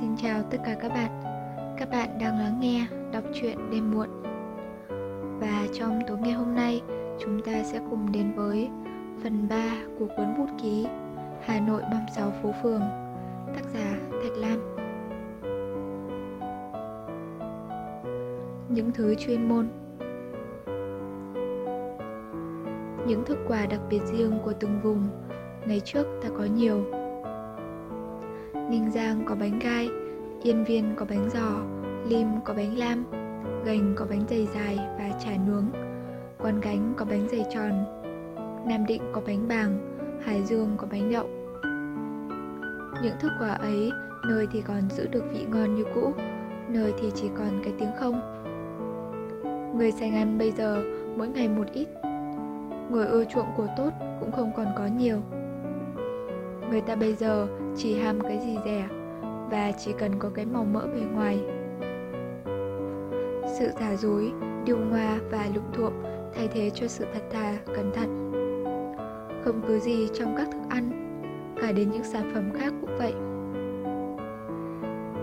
Xin chào tất cả các bạn. Các bạn đang lắng nghe, đọc truyện đêm muộn. Và trong tối ngày hôm nay, Chúng ta sẽ cùng đến với phần 3 của cuốn bút ký Hà Nội 36 phố phường, Tác giả Thạch Lam. Những thứ chuyên môn. Những thức quà đặc biệt riêng của từng vùng, Ngày trước ta có nhiều. Ninh Giang có bánh gai, Yên Viên có bánh giò, Lim có bánh lam, Gành có bánh dày dài và chả nướng, Quan Gánh có bánh dày tròn, Nam Định có bánh bàng, Hải Dương có bánh đậu. Những thức quà ấy, nơi thì còn giữ được vị ngon như cũ, nơi thì chỉ còn cái tiếng không. Người sành ăn bây giờ mỗi ngày một ít, người ưa chuộng của tốt cũng không còn có nhiều. Người ta bây giờ chỉ ham cái gì rẻ và chỉ cần có cái màu mỡ bề ngoài. Sự giả dối, điều ngoa và lục thuộm thay thế cho sự thật thà, cẩn thận. Không cứ gì trong các thức ăn, cả đến những sản phẩm khác cũng vậy.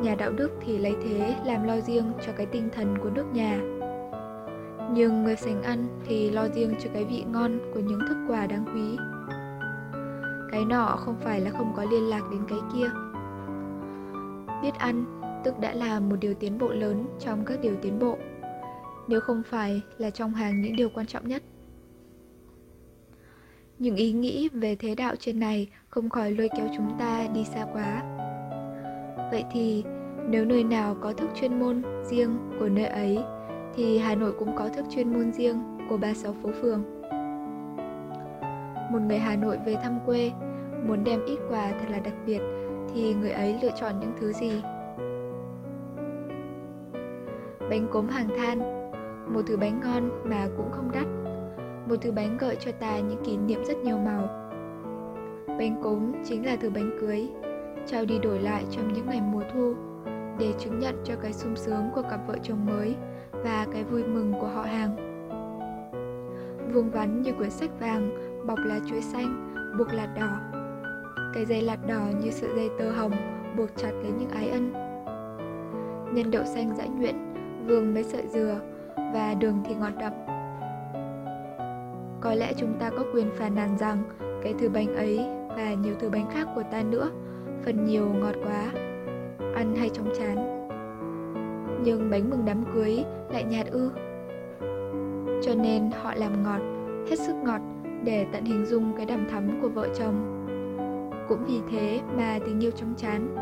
Nhà đạo đức thì lấy thế làm lo riêng cho cái tinh thần của nước nhà. Nhưng người sành ăn thì lo riêng cho cái vị ngon của những thức quà đáng quý. Cái nọ không phải là không có liên lạc đến cái kia. Biết ăn, tức đã là một điều tiến bộ lớn trong các điều tiến bộ. Nếu không phải là trong hàng những điều quan trọng nhất. Những ý nghĩ về thế đạo trên này không khỏi lôi kéo chúng ta đi xa quá. Vậy thì, nếu nơi nào có thức chuyên môn riêng của nơi ấy, Thì Hà Nội cũng có thức chuyên môn riêng của 36 phố phường. Một người Hà Nội về thăm quê muốn đem ít quà thật là đặc biệt thì người ấy lựa chọn những thứ gì? Bánh cốm hàng than, một thứ bánh ngon mà cũng không đắt, một thứ bánh gợi cho ta những kỷ niệm rất nhiều màu. Bánh cốm chính là thứ bánh cưới, trao đi đổi lại trong những ngày mùa thu để chứng nhận cho cái sung sướng của cặp vợ chồng mới và cái vui mừng của họ hàng. Vuông vắn như quyển sách vàng, bọc lá chuối xanh, buộc lạt đỏ cái dây lạt đỏ như sợi dây tơ hồng, buộc chặt lấy những ái ân. Nhân đậu xanh dã nhuyễn, vương mấy sợi dừa và đường thì ngọt đậm. Có lẽ chúng ta có quyền phàn nàn rằng cái thứ bánh ấy và nhiều thứ bánh khác của ta nữa, phần nhiều ngọt quá, ăn hay trong chán. Nhưng bánh mừng đám cưới lại nhạt ư. Cho nên họ làm ngọt, hết sức ngọt để tận hình dung cái đầm thắm của vợ chồng cũng vì thế mà tình yêu chóng chán.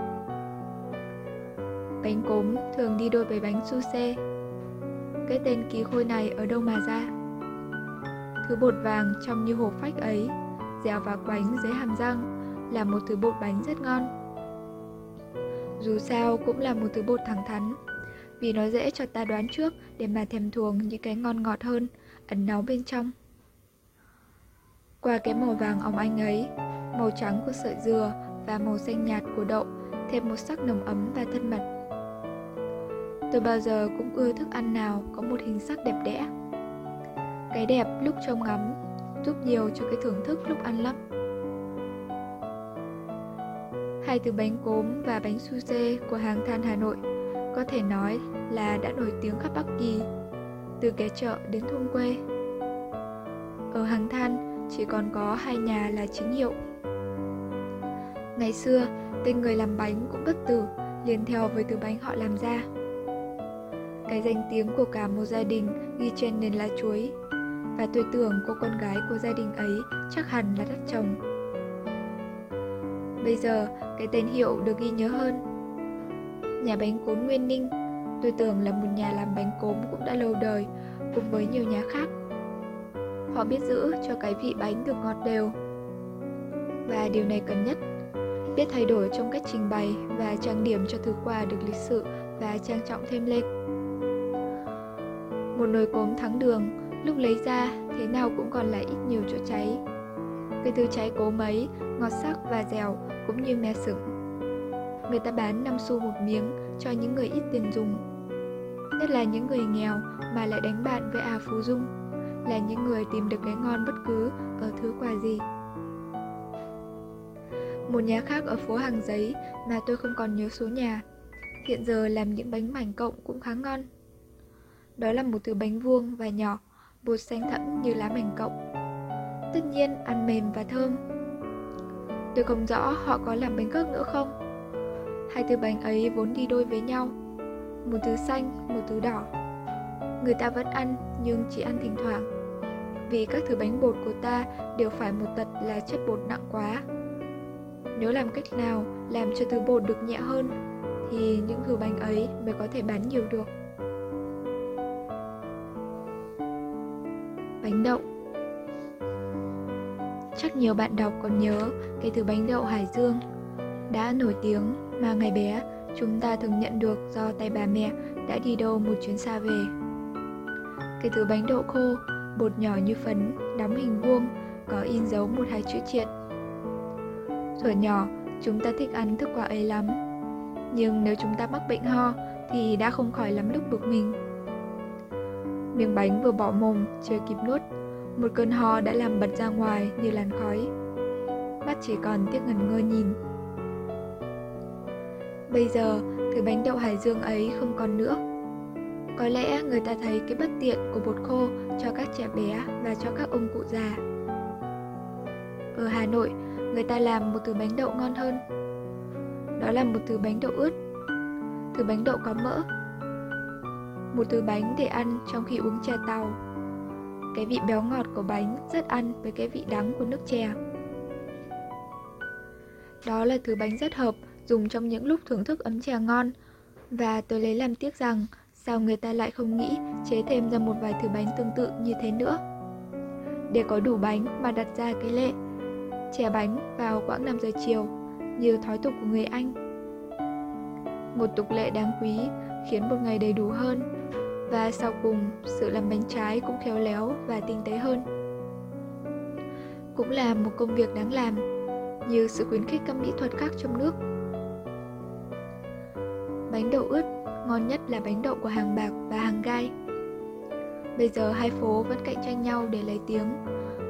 Bánh cốm thường đi đôi với bánh su xê Cái tên kỳ khôi này ở đâu mà ra? Thứ bột vàng trong như hộp phách ấy, Dẻo vào bánh dưới hàm răng, Là một thứ bột bánh rất ngon. Dù sao cũng là một thứ bột thẳng thắn, Vì nó dễ cho ta đoán trước Để mà thèm thuồng những cái ngon ngọt hơn, Ẩn náu bên trong. Qua cái màu vàng óng ánh ấy màu trắng của sợi dừa và màu xanh nhạt của đậu thêm một sắc nồng ấm và thân mật. Tôi bao giờ cũng ưa thức ăn nào có một hình sắc đẹp đẽ. Cái đẹp lúc trông ngắm giúp nhiều cho cái thưởng thức lúc ăn lắm. Hai từ bánh cốm và bánh su dê của hàng than Hà Nội có thể nói là đã nổi tiếng khắp Bắc Kỳ, từ cái chợ đến thôn quê. Ở hàng than chỉ còn có hai nhà là chính hiệu Ngày xưa, tên người làm bánh cũng bất tử, liền theo với thứ bánh họ làm ra. Cái danh tiếng của cả một gia đình ghi trên nền lá chuối, và tôi tưởng cô con gái của gia đình ấy chắc hẳn là đắt chồng. Bây giờ, cái tên hiệu được ghi nhớ hơn. Nhà bánh cốm Nguyên Ninh, tôi tưởng là một nhà làm bánh cốm cũng đã lâu đời, cùng với nhiều nhà khác. Họ biết giữ cho cái vị bánh được ngọt đều. Và điều này cần nhất biết thay đổi trong cách trình bày và trang điểm cho thứ quà được lịch sự và trang trọng thêm lên. Một nồi cốm thắng đường, lúc lấy ra thế nào cũng còn lại ít nhiều chỗ cháy. Cái thứ cháy cố mấy ngọt sắc và dẻo cũng như me sửng. Người ta bán 5 xu một miếng cho những người ít tiền dùng. Nhất là những người nghèo mà lại đánh bạn với à phú dung, là những người tìm được cái ngon bất cứ ở thứ quà gì. Một nhà khác ở phố Hàng Giấy mà tôi không còn nhớ số nhà hiện giờ làm những bánh mảnh cộng cũng khá ngon. Đó là một thứ bánh vuông và nhỏ, bột xanh thẫm như lá mảnh cộng. Tất nhiên ăn mềm và thơm. Tôi không rõ họ có làm bánh cước nữa không. Hai thứ bánh ấy vốn đi đôi với nhau. Một thứ xanh, một thứ đỏ. Người ta vẫn ăn nhưng chỉ ăn thỉnh thoảng. Vì các thứ bánh bột của ta đều phải một tật là chất bột nặng quá. Nếu làm cách nào làm cho thứ bột được nhẹ hơn thì những thứ bánh ấy mới có thể bán nhiều được. Bánh đậu Chắc nhiều bạn đọc còn nhớ cái thứ bánh đậu Hải Dương đã nổi tiếng mà ngày bé chúng ta thường nhận được do tay bà mẹ đã đi đâu một chuyến xa về. Cái thứ bánh đậu khô, bột nhỏ như phấn, đóng hình vuông, có in dấu một hai chữ triện. Thuở nhỏ, chúng ta thích ăn thức quả ấy lắm. Nhưng nếu chúng ta mắc bệnh ho thì đã không khỏi lắm lúc bực mình. Miếng bánh vừa bỏ mồm, chưa kịp nuốt, một cơn ho đã làm bật ra ngoài như làn khói. Mắt chỉ còn tiếc ngẩn ngơ nhìn. Bây giờ, thứ bánh đậu Hải Dương ấy không còn nữa. Có lẽ người ta thấy cái bất tiện của bột khô cho các trẻ bé và cho các ông cụ già. Ở Hà Nội, người ta làm một thứ bánh đậu ngon hơn. Đó là một thứ bánh đậu ướt. Thứ bánh đậu có mỡ. Một thứ bánh để ăn trong khi uống trà tàu. Cái vị béo ngọt của bánh rất ăn với cái vị đắng của nước chè. Đó là thứ bánh rất hợp dùng trong những lúc thưởng thức ấm chè ngon. Và tôi lấy làm tiếc rằng sao người ta lại không nghĩ chế thêm ra một vài thứ bánh tương tự như thế nữa. Để có đủ bánh mà đặt ra cái lệ, chè bánh vào quãng 5 giờ chiều như thói tục của người Anh. Một tục lệ đáng quý khiến một ngày đầy đủ hơn và sau cùng sự làm bánh trái cũng khéo léo và tinh tế hơn. Cũng là một công việc đáng làm như sự khuyến khích các mỹ thuật khác trong nước Bánh đậu ướt, ngon nhất là bánh đậu của hàng bạc và hàng gai. Bây giờ hai phố vẫn cạnh tranh nhau để lấy tiếng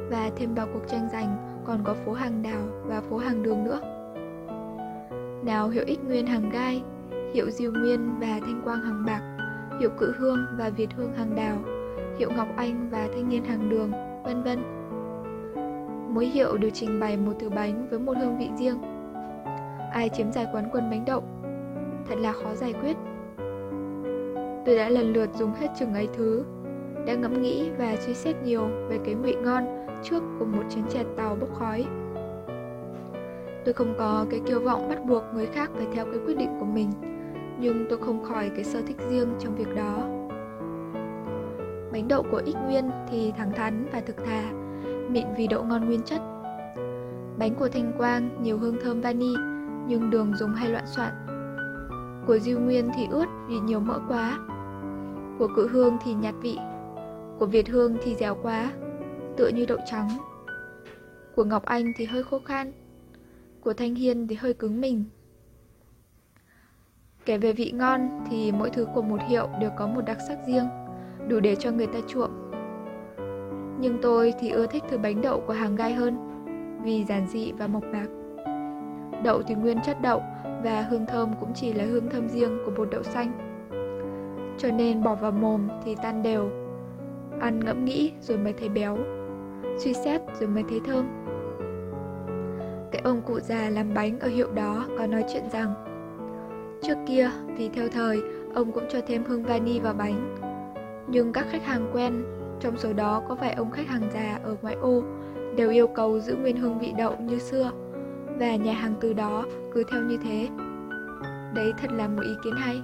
và thêm vào cuộc tranh giành còn có phố hàng đào và phố hàng đường nữa. Nào hiệu ích nguyên hàng gai, hiệu diêu nguyên và thanh quang hàng bạc, hiệu cự hương và việt hương hàng đào, hiệu ngọc anh và thanh niên hàng đường, vân vân. Mỗi hiệu đều trình bày một thứ bánh với một hương vị riêng. Ai chiếm giải quán quân bánh đậu thật là khó giải quyết. Tôi đã lần lượt dùng hết chừng ấy thứ, đã ngẫm nghĩ và suy xét nhiều về cái ngụy ngon trước cùng một chén chè tàu bốc khói. Tôi không có cái kiêu vọng bắt buộc người khác phải theo cái quyết định của mình, nhưng tôi không khỏi cái sở thích riêng trong việc đó. Bánh đậu của Ích Nguyên thì thẳng thắn và thực thà, mịn vì độ ngon nguyên chất. Bánh của Thanh Quang nhiều hương thơm vani, nhưng đường dùng hay loạn soạn của Diêu Nguyên thì ướt vì nhiều mỡ quá Của Cự Hương thì nhạt vị của Việt Hương thì dẻo quá Tựa như đậu trắng. Của Ngọc Anh thì hơi khô khan Của Thanh Hiên thì hơi cứng mình. Kể về vị ngon thì mỗi thứ của một hiệu đều có một đặc sắc riêng Đủ để cho người ta chuộng. Nhưng tôi thì ưa thích thứ bánh đậu của hàng gai hơn Vì giản dị và mộc mạc. Đậu thì nguyên chất đậu và hương thơm cũng chỉ là hương thơm riêng của bột đậu xanh. Cho nên bỏ vào mồm thì tan đều, ăn ngẫm nghĩ rồi mới thấy béo, suy xét rồi mới thấy thơm. Cái ông cụ già làm bánh ở hiệu đó có nói chuyện rằng Trước kia, vì theo thời, ông cũng cho thêm hương vani vào bánh. Nhưng các khách hàng quen, trong số đó có vài ông khách hàng già ở ngoại ô, đều yêu cầu giữ nguyên hương vị đậu như xưa và nhà hàng từ đó cứ theo như thế. Đấy thật là một ý kiến hay.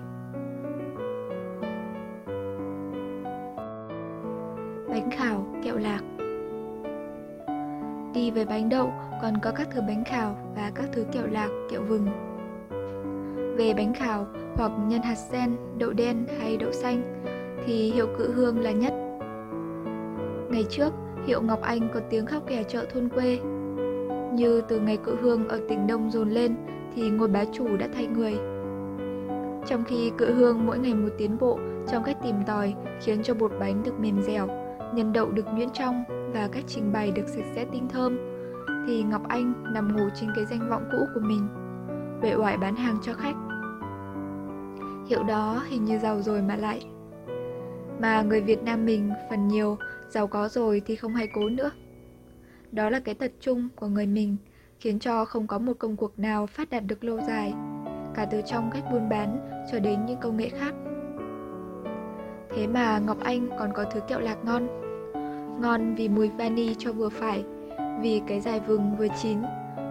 Bánh khảo, kẹo lạc Đi với bánh đậu còn có các thứ bánh khảo và các thứ kẹo lạc, kẹo vừng. Về bánh khảo hoặc nhân hạt sen, đậu đen hay đậu xanh thì hiệu cự hương là nhất. Ngày trước, hiệu Ngọc Anh có tiếng khóc kẻ chợ thôn quê như từ ngày cự hương ở tỉnh Đông dồn lên thì ngôi bá chủ đã thay người. Trong khi cự hương mỗi ngày một tiến bộ trong cách tìm tòi khiến cho bột bánh được mềm dẻo, nhân đậu được nhuyễn trong và cách trình bày được sạch sẽ tinh thơm, thì Ngọc Anh nằm ngủ trên cái danh vọng cũ của mình, uể oải bán hàng cho khách. Hiệu đó hình như giàu rồi mà lại. Mà người Việt Nam mình phần nhiều Giàu có rồi thì không hay cố nữa. Đó là cái tật chung của người mình Khiến cho không có một công cuộc nào phát đạt được lâu dài Cả từ trong cách buôn bán cho đến những công nghệ khác. Thế mà Ngọc Anh còn có thứ kẹo lạc ngon. Ngon vì mùi vani cho vừa phải, Vì cái dài vừng vừa chín,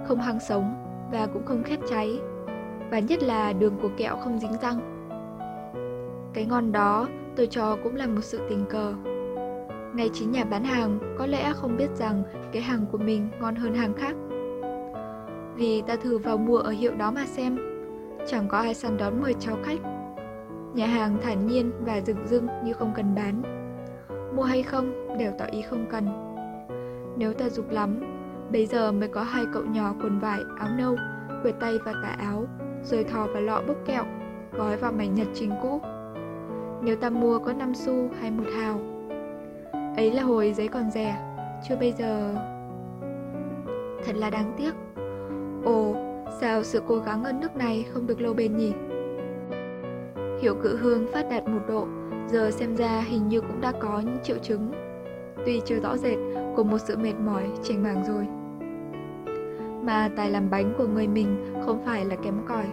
Không hăng sống Và cũng không khét cháy, Và nhất là đường của kẹo không dính răng. Cái ngon đó tôi cho cũng là một sự tình cờ. Ngay chính nhà bán hàng có lẽ không biết rằng cái hàng của mình ngon hơn hàng khác. Vì ta thử vào mua ở hiệu đó mà xem, Chẳng có ai săn đón mời cháu khách. Nhà hàng thản nhiên và rừng rưng như không cần bán. Mua hay không đều tỏ ý không cần. Nếu ta dục lắm Bây giờ mới có hai cậu nhỏ quần vải, áo nâu Quệt tay và tà áo Rồi thò vào lọ bốc kẹo Gói vào mảnh nhật trình cũ. Nếu ta mua có 5 xu hay một hào. Ấy là hồi giấy còn rẻ Chưa bây giờ. Thật là đáng tiếc. Ồ, sao sự cố gắng ở nước này không được lâu bền nhỉ? Hiệu cự hương phát đạt một độ, giờ xem ra hình như cũng đã có những triệu chứng. Tuy chưa rõ rệt, của một sự mệt mỏi chảnh mảng rồi. Mà tài làm bánh của người mình không phải là kém cỏi.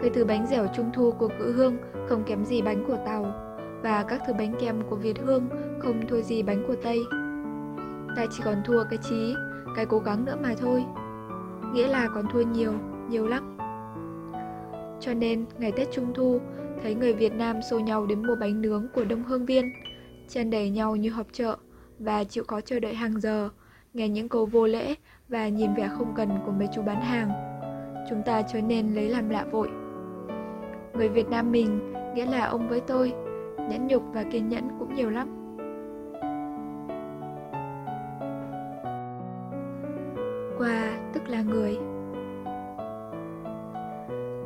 Cái thứ bánh dẻo trung thu của cự hương không kém gì bánh của Tàu, và các thứ bánh kem của Việt Hương không thua gì bánh của Tây. Ta chỉ còn thua cái trí, cái cố gắng nữa mà thôi. Nghĩa là còn thua nhiều, nhiều lắm. Cho nên, ngày Tết Trung Thu, thấy người Việt Nam xô nhau đến mua bánh nướng của Đông Hương Viên, chen đầy nhau như họp chợ và chịu khó chờ đợi hàng giờ, nghe những câu vô lễ và nhìn vẻ không cần của mấy chú bán hàng. Chúng ta trở nên lấy làm lạ vội. Người Việt Nam mình, nghĩa là ông với tôi, nhẫn nhục và kiên nhẫn cũng nhiều lắm. Qua tức là người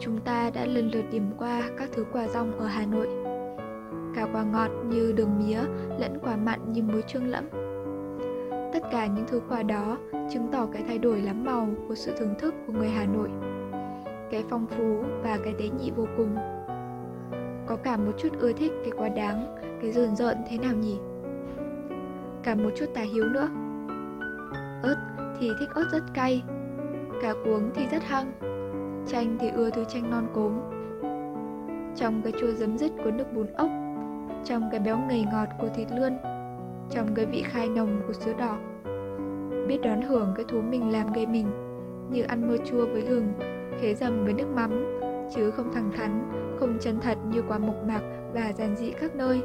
chúng ta đã lần lượt điểm qua các thứ quả rong ở Hà Nội. Cả quả ngọt như đường mía lẫn quả mặn như muối trương lẫm. Tất cả những thứ quả đó chứng tỏ cái thay đổi lắm màu của sự thưởng thức của người Hà Nội. Cái phong phú và cái tế nhị vô cùng. Có cả một chút ưa thích cái quá đáng, cái rờn rợn thế nào nhỉ? Cả một chút tà hiếu nữa. Ớt thì thích ớt rất cay, cả cuống thì rất hăng, Chanh thì ưa thứ chanh non cốm. Trong cái chua giấm dứt của nước bún ốc Trong cái béo ngầy ngọt của thịt lươn Trong cái vị khai nồng của sứa đỏ. Biết đón hưởng cái thú mình làm gây mình Như ăn mơ chua với gừng Khế dầm với nước mắm Chứ không thẳng thắn Không chân thật như quả mộc mạc Và giản dị các nơi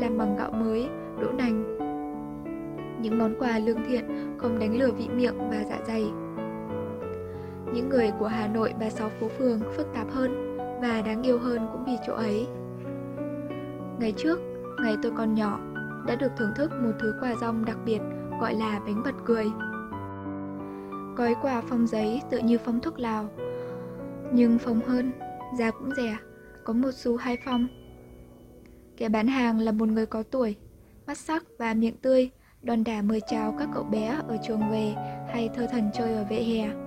Làm bằng gạo mới, đỗ nành. Những món quà lương thiện Không đánh lừa vị miệng và dạ dày những người của Hà Nội và sáu phố phường phức tạp hơn và đáng yêu hơn cũng vì chỗ ấy. Ngày trước, ngày tôi còn nhỏ, đã được thưởng thức một thứ quà rong đặc biệt gọi là bánh bật cười. Gói quà phong giấy tự như phong thuốc lào, nhưng phong hơn, giá cũng rẻ, có một xu hai phong. Kẻ bán hàng là một người có tuổi, mắt sắc và miệng tươi, đòn đả mời chào các cậu bé ở trường về hay thơ thần chơi ở vệ hè.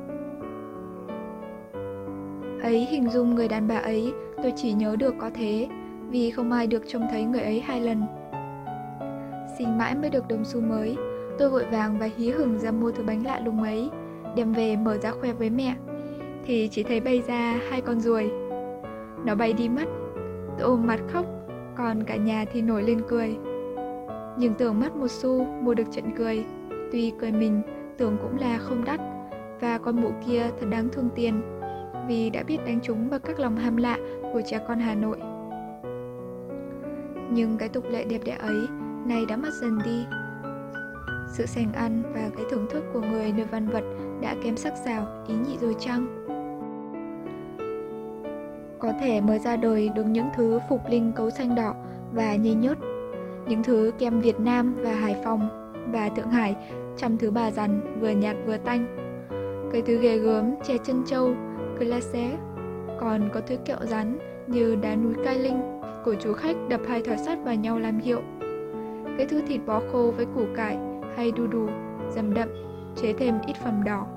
Ấy hình dung người đàn bà ấy, tôi chỉ nhớ được có thế, vì không ai được trông thấy người ấy hai lần. Xin mãi mới được đồng xu mới, tôi vội vàng và hí hửng ra mua thứ bánh lạ lùng ấy, đem về mở ra khoe với mẹ, thì chỉ thấy bay ra hai con ruồi. Nó bay đi mất, tôi ôm mặt khóc, còn cả nhà thì nổi lên cười. Nhưng tưởng mất một xu mua được trận cười, tuy cười mình tưởng cũng là không đắt, và con mụ kia thật đáng thương tiền vì đã biết đánh trúng vào các lòng ham lạ của trẻ con Hà Nội. Nhưng cái tục lệ đẹp đẽ ấy nay đã mất dần đi. Sự sành ăn và cái thưởng thức của người nơi văn vật đã kém sắc sảo, ý nhị rồi chăng? Có thể mới ra đời được những thứ phục linh cấu xanh đỏ và nhây nhớt, những thứ kem Việt Nam và Hải Phòng và Thượng Hải trăm thứ bà dằn vừa nhạt vừa tanh. Cái thứ ghê gớm, chè chân trâu glace, còn có thứ kẹo rắn như đá núi cai linh của chú khách đập hai thỏi sắt vào nhau làm hiệu. Cái thứ thịt bó khô với củ cải hay đu đủ, dầm đậm, chế thêm ít phẩm đỏ.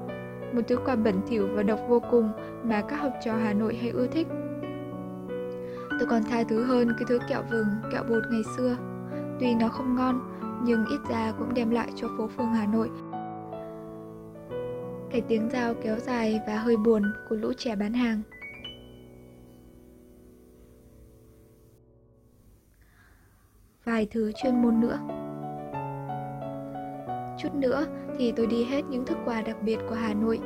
Một thứ quà bẩn thỉu và độc vô cùng mà các học trò Hà Nội hay ưa thích. Tôi còn tha thứ hơn cái thứ kẹo vừng, kẹo bột ngày xưa. Tuy nó không ngon, nhưng ít ra cũng đem lại cho phố phường Hà Nội cái tiếng dao kéo dài và hơi buồn của lũ trẻ bán hàng. Vài thứ chuyên môn nữa Chút nữa thì tôi đi hết những thức quà đặc biệt của Hà Nội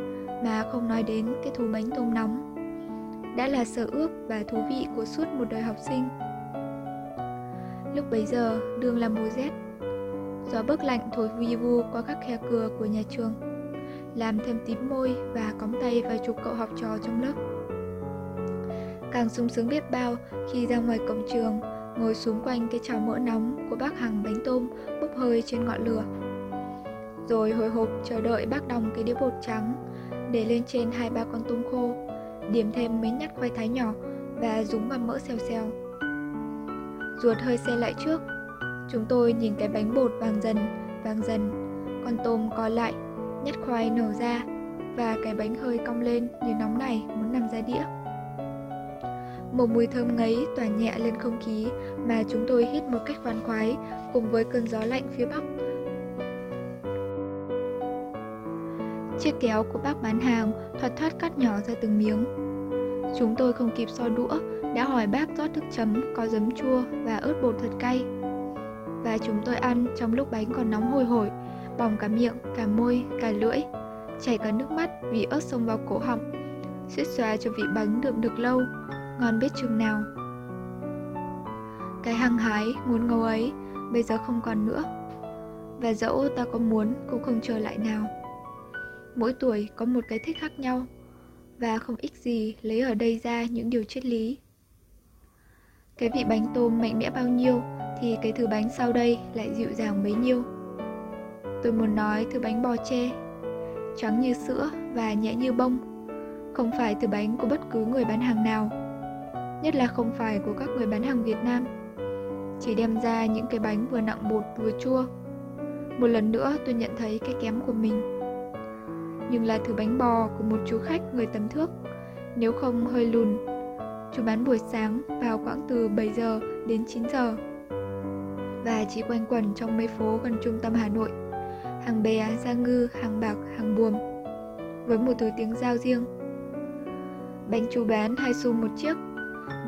mà không nói đến cái thú bánh tôm nóng. Đã là sở ước và thú vị của suốt một đời học sinh. Lúc bấy giờ, đường là mùa rét. Gió bấc lạnh thổi vi vu qua các khe cửa của nhà trường, làm thêm tím môi và cóng tay vài chục cậu học trò trong lớp. Càng sung sướng biết bao khi ra ngoài cổng trường, ngồi xuống quanh cái chảo mỡ nóng của bác Hằng bánh tôm bốc hơi trên ngọn lửa. Rồi hồi hộp chờ đợi bác đong cái đĩa bột trắng để lên trên hai ba con tôm khô điểm thêm mấy nhát khoai thái nhỏ và rúng vào mỡ xèo xèo. Ruột hơi xe lại trước chúng tôi nhìn cái bánh bột vàng dần vàng dần con tôm co lại nhát khoai nở ra và cái bánh hơi cong lên như nóng này muốn nằm ra đĩa một mùi thơm ngấy tỏa nhẹ lên không khí mà chúng tôi hít một cách khoan khoái cùng với cơn gió lạnh phía bắc Chiếc kéo của bác bán hàng thoạt thoát cắt nhỏ ra từng miếng. Chúng tôi không kịp so đũa, đã hỏi bác rót thức chấm có giấm chua và ớt bột thật cay. Và chúng tôi ăn trong lúc bánh còn nóng hôi hổi, bỏng cả miệng, cả môi, cả lưỡi, chảy cả nước mắt vì ớt xông vào cổ họng, suýt xóa cho vị bánh đượm được lâu, ngon biết chừng nào. Cái hăng hái, muốn ngầu ấy, bây giờ không còn nữa. Và dẫu ta có muốn cũng không chờ lại nào mỗi tuổi có một cái thích khác nhau và không ích gì lấy ở đây ra những điều triết lý cái vị bánh tôm mạnh mẽ bao nhiêu thì cái thứ bánh sau đây lại dịu dàng bấy nhiêu tôi muốn nói thứ bánh bò tre trắng như sữa và nhẹ như bông. Không phải thứ bánh của bất cứ người bán hàng nào nhất là không phải của các người bán hàng việt nam. Chỉ đem ra những cái bánh vừa nặng bột vừa chua. Một lần nữa tôi nhận thấy cái kém của mình. Nhưng là thứ bánh bò của một chú khách người tầm thước, nếu không hơi lùn. Chú bán buổi sáng vào quãng từ 7 giờ đến 9 giờ. Và chỉ quanh quẩn trong mấy phố gần trung tâm Hà Nội, hàng bè, gia ngư, hàng bạc, hàng buồm, với một thứ tiếng giao riêng. Bánh chú bán hai xu một chiếc,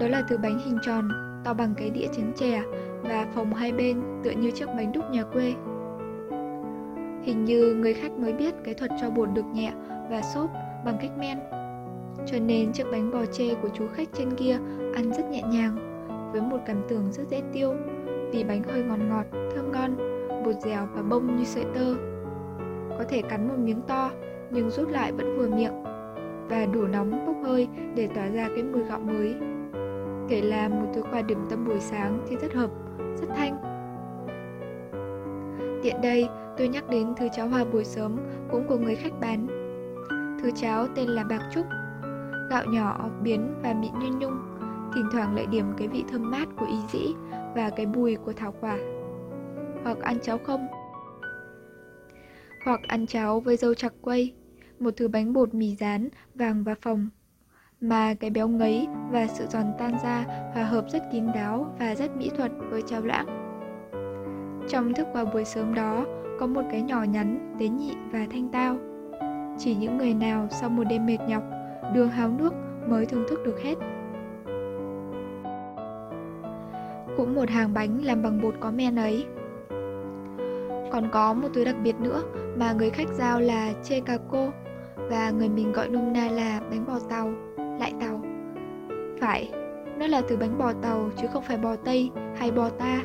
đó là thứ bánh hình tròn, to bằng cái đĩa trứng chè và phồng hai bên tựa như chiếc bánh đúc nhà quê. Hình như người khách mới biết cái thuật cho bột được nhẹ và xốp bằng cách men. Cho nên chiếc bánh bò chê của chú khách trên kia ăn rất nhẹ nhàng, với một cảm tưởng rất dễ tiêu, vì bánh hơi ngọt ngọt, thơm ngon, bột dẻo và bông như sợi tơ. Có thể cắn một miếng to, nhưng rút lại vẫn vừa miệng, và đủ nóng bốc hơi để tỏa ra cái mùi gạo mới. Kể là một thứ quà điểm tâm buổi sáng thì rất hợp, rất thanh. Tiện đây, tôi nhắc đến thứ cháo hòa buổi sớm cũng của người khách bán. Thứ cháo tên là bạc trúc, gạo nhỏ, biến và mịn như nhung, thỉnh thoảng lại điểm cái vị thơm mát của ý dĩ và cái bùi của thảo quả. Hoặc ăn cháo không. Hoặc ăn cháo với dâu chặt quay, một thứ bánh bột mì rán, vàng và phồng. Mà cái béo ngấy và sự giòn tan ra hòa hợp rất kín đáo và rất mỹ thuật với cháo lãng. Trong thức quà buổi sớm đó, có một cái nhỏ nhắn, tế nhị và thanh tao. Chỉ những người nào sau một đêm mệt nhọc, đường háo nước mới thưởng thức được hết. Cũng một hàng bánh làm bằng bột có men ấy. Còn có một thứ đặc biệt nữa mà người khách giao là chê cà cô và người mình gọi nôm na là bánh bò tàu, lại tàu. Phải, nó là từ bánh bò tàu chứ không phải bò Tây hay bò ta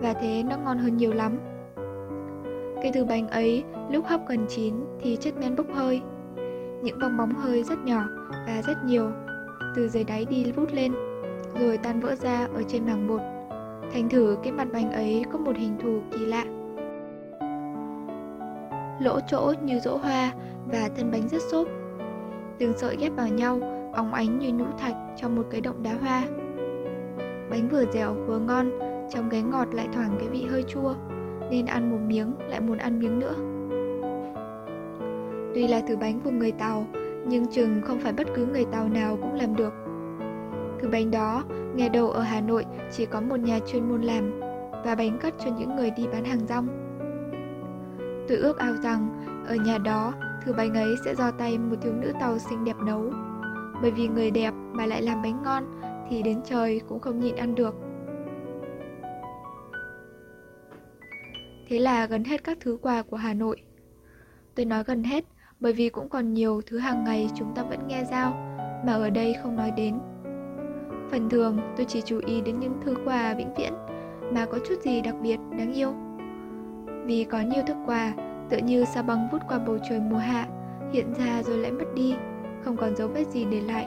và thế nó ngon hơn nhiều lắm. Cái thứ bánh ấy lúc hấp gần chín thì chất men bốc hơi. Những bong bóng hơi rất nhỏ và rất nhiều, từ dưới đáy đi vút lên, rồi tan vỡ ra ở trên màng bột. Thành thử cái mặt bánh ấy có một hình thù kỳ lạ. Lỗ chỗ như rỗ hoa và thân bánh rất xốp. Từng sợi ghép vào nhau, óng ánh như nhũ thạch trong một cái động đá hoa. Bánh vừa dẻo vừa ngon, trong cái ngọt lại thoảng cái vị hơi chua nên ăn một miếng lại muốn ăn miếng nữa. Tuy là thứ bánh của người Tàu, nhưng chừng không phải bất cứ người Tàu nào cũng làm được. Thứ bánh đó, nghe đầu ở Hà Nội chỉ có một nhà chuyên môn làm và bánh cất cho những người đi bán hàng rong. Tôi ước ao rằng ở nhà đó, thứ bánh ấy sẽ do tay một thiếu nữ tàu xinh đẹp nấu. Bởi vì người đẹp mà lại làm bánh ngon thì đến trời cũng không nhịn ăn được. Thế là gần hết các thứ quà của Hà Nội. Tôi nói gần hết bởi vì cũng còn nhiều thứ hàng ngày chúng ta vẫn nghe giao mà ở đây không nói đến. Phần thường tôi chỉ chú ý đến những thứ quà vĩnh viễn mà có chút gì đặc biệt, đáng yêu. Vì có nhiều thức quà tựa như sao băng vút qua bầu trời mùa hạ, hiện ra rồi lại mất đi, không còn dấu vết gì để lại.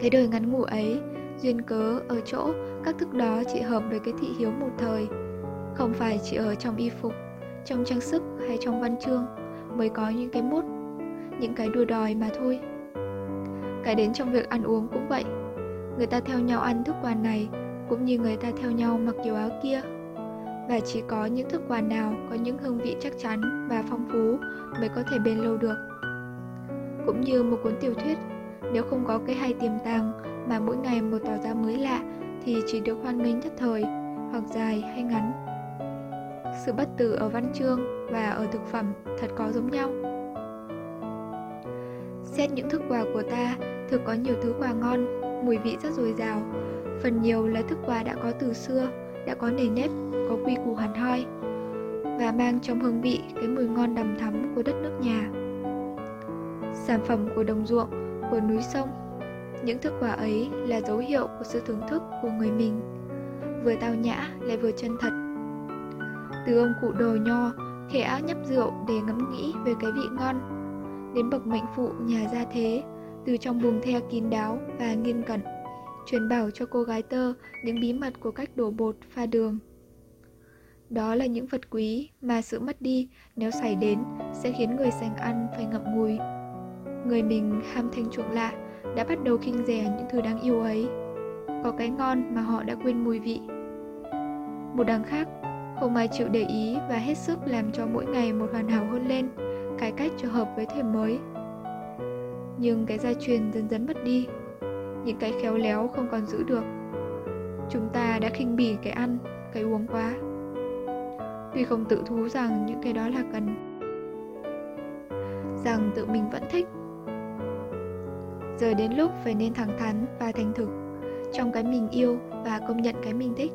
Cái đời ngắn ngủ ấy, duyên cớ ở chỗ các thức đó chỉ hợp với cái thị hiếu một thời, không phải chỉ ở trong y phục, trong trang sức hay trong văn chương mới có những cái mốt, những cái đua đòi mà thôi. Cái đến trong việc ăn uống cũng vậy. Người ta theo nhau ăn thức quà này cũng như người ta theo nhau mặc kiểu áo kia. Và chỉ có những thức quà nào có những hương vị chắc chắn và phong phú mới có thể bền lâu được. Cũng như một cuốn tiểu thuyết, nếu không có cái hay tiềm tàng mà mỗi ngày một tỏ ra mới lạ thì chỉ được hoan nghênh nhất thời, hoặc dài hay ngắn. Sự bất tử ở văn chương và ở thực phẩm thật có giống nhau. Xét những thức quà của ta, thực có nhiều thứ quà ngon, mùi vị rất dồi dào. Phần nhiều là thức quà đã có từ xưa, đã có nề nếp, có quy củ hẳn hoi và mang trong hương vị cái mùi ngon đầm thắm của đất nước nhà. Sản phẩm của đồng ruộng, của núi sông, những thức quà ấy là dấu hiệu của sự thưởng thức của người mình, vừa tao nhã lại vừa chân thật. Từ ông cụ đồ nho, khẽ nhấp rượu để ngẫm nghĩ về cái vị ngon, đến bậc mệnh phụ nhà gia thế, từ trong buồng the kín đáo và nghiêm cẩn, truyền bảo cho cô gái tơ những bí mật của cách đổ bột pha đường. Đó là những vật quý mà sự mất đi nếu xảy đến sẽ khiến người sành ăn phải ngậm ngùi. Người mình ham thanh chuộng lạ đã bắt đầu khinh rẻ những thứ đáng yêu ấy. Có cái ngon mà họ đã quên mùi vị. Một đằng khác, không ai chịu để ý và hết sức làm cho mỗi ngày một hoàn hảo hơn lên, cải cách cho hợp với thời mới. Nhưng cái gia truyền dần dần mất đi, những cái khéo léo không còn giữ được. Chúng ta đã khinh bỉ cái ăn, cái uống quá. Tuy không tự thú rằng những cái đó là cần, rằng tự mình vẫn thích. Giờ đến lúc phải nên thẳng thắn và thành thực trong cái mình yêu và công nhận cái mình thích.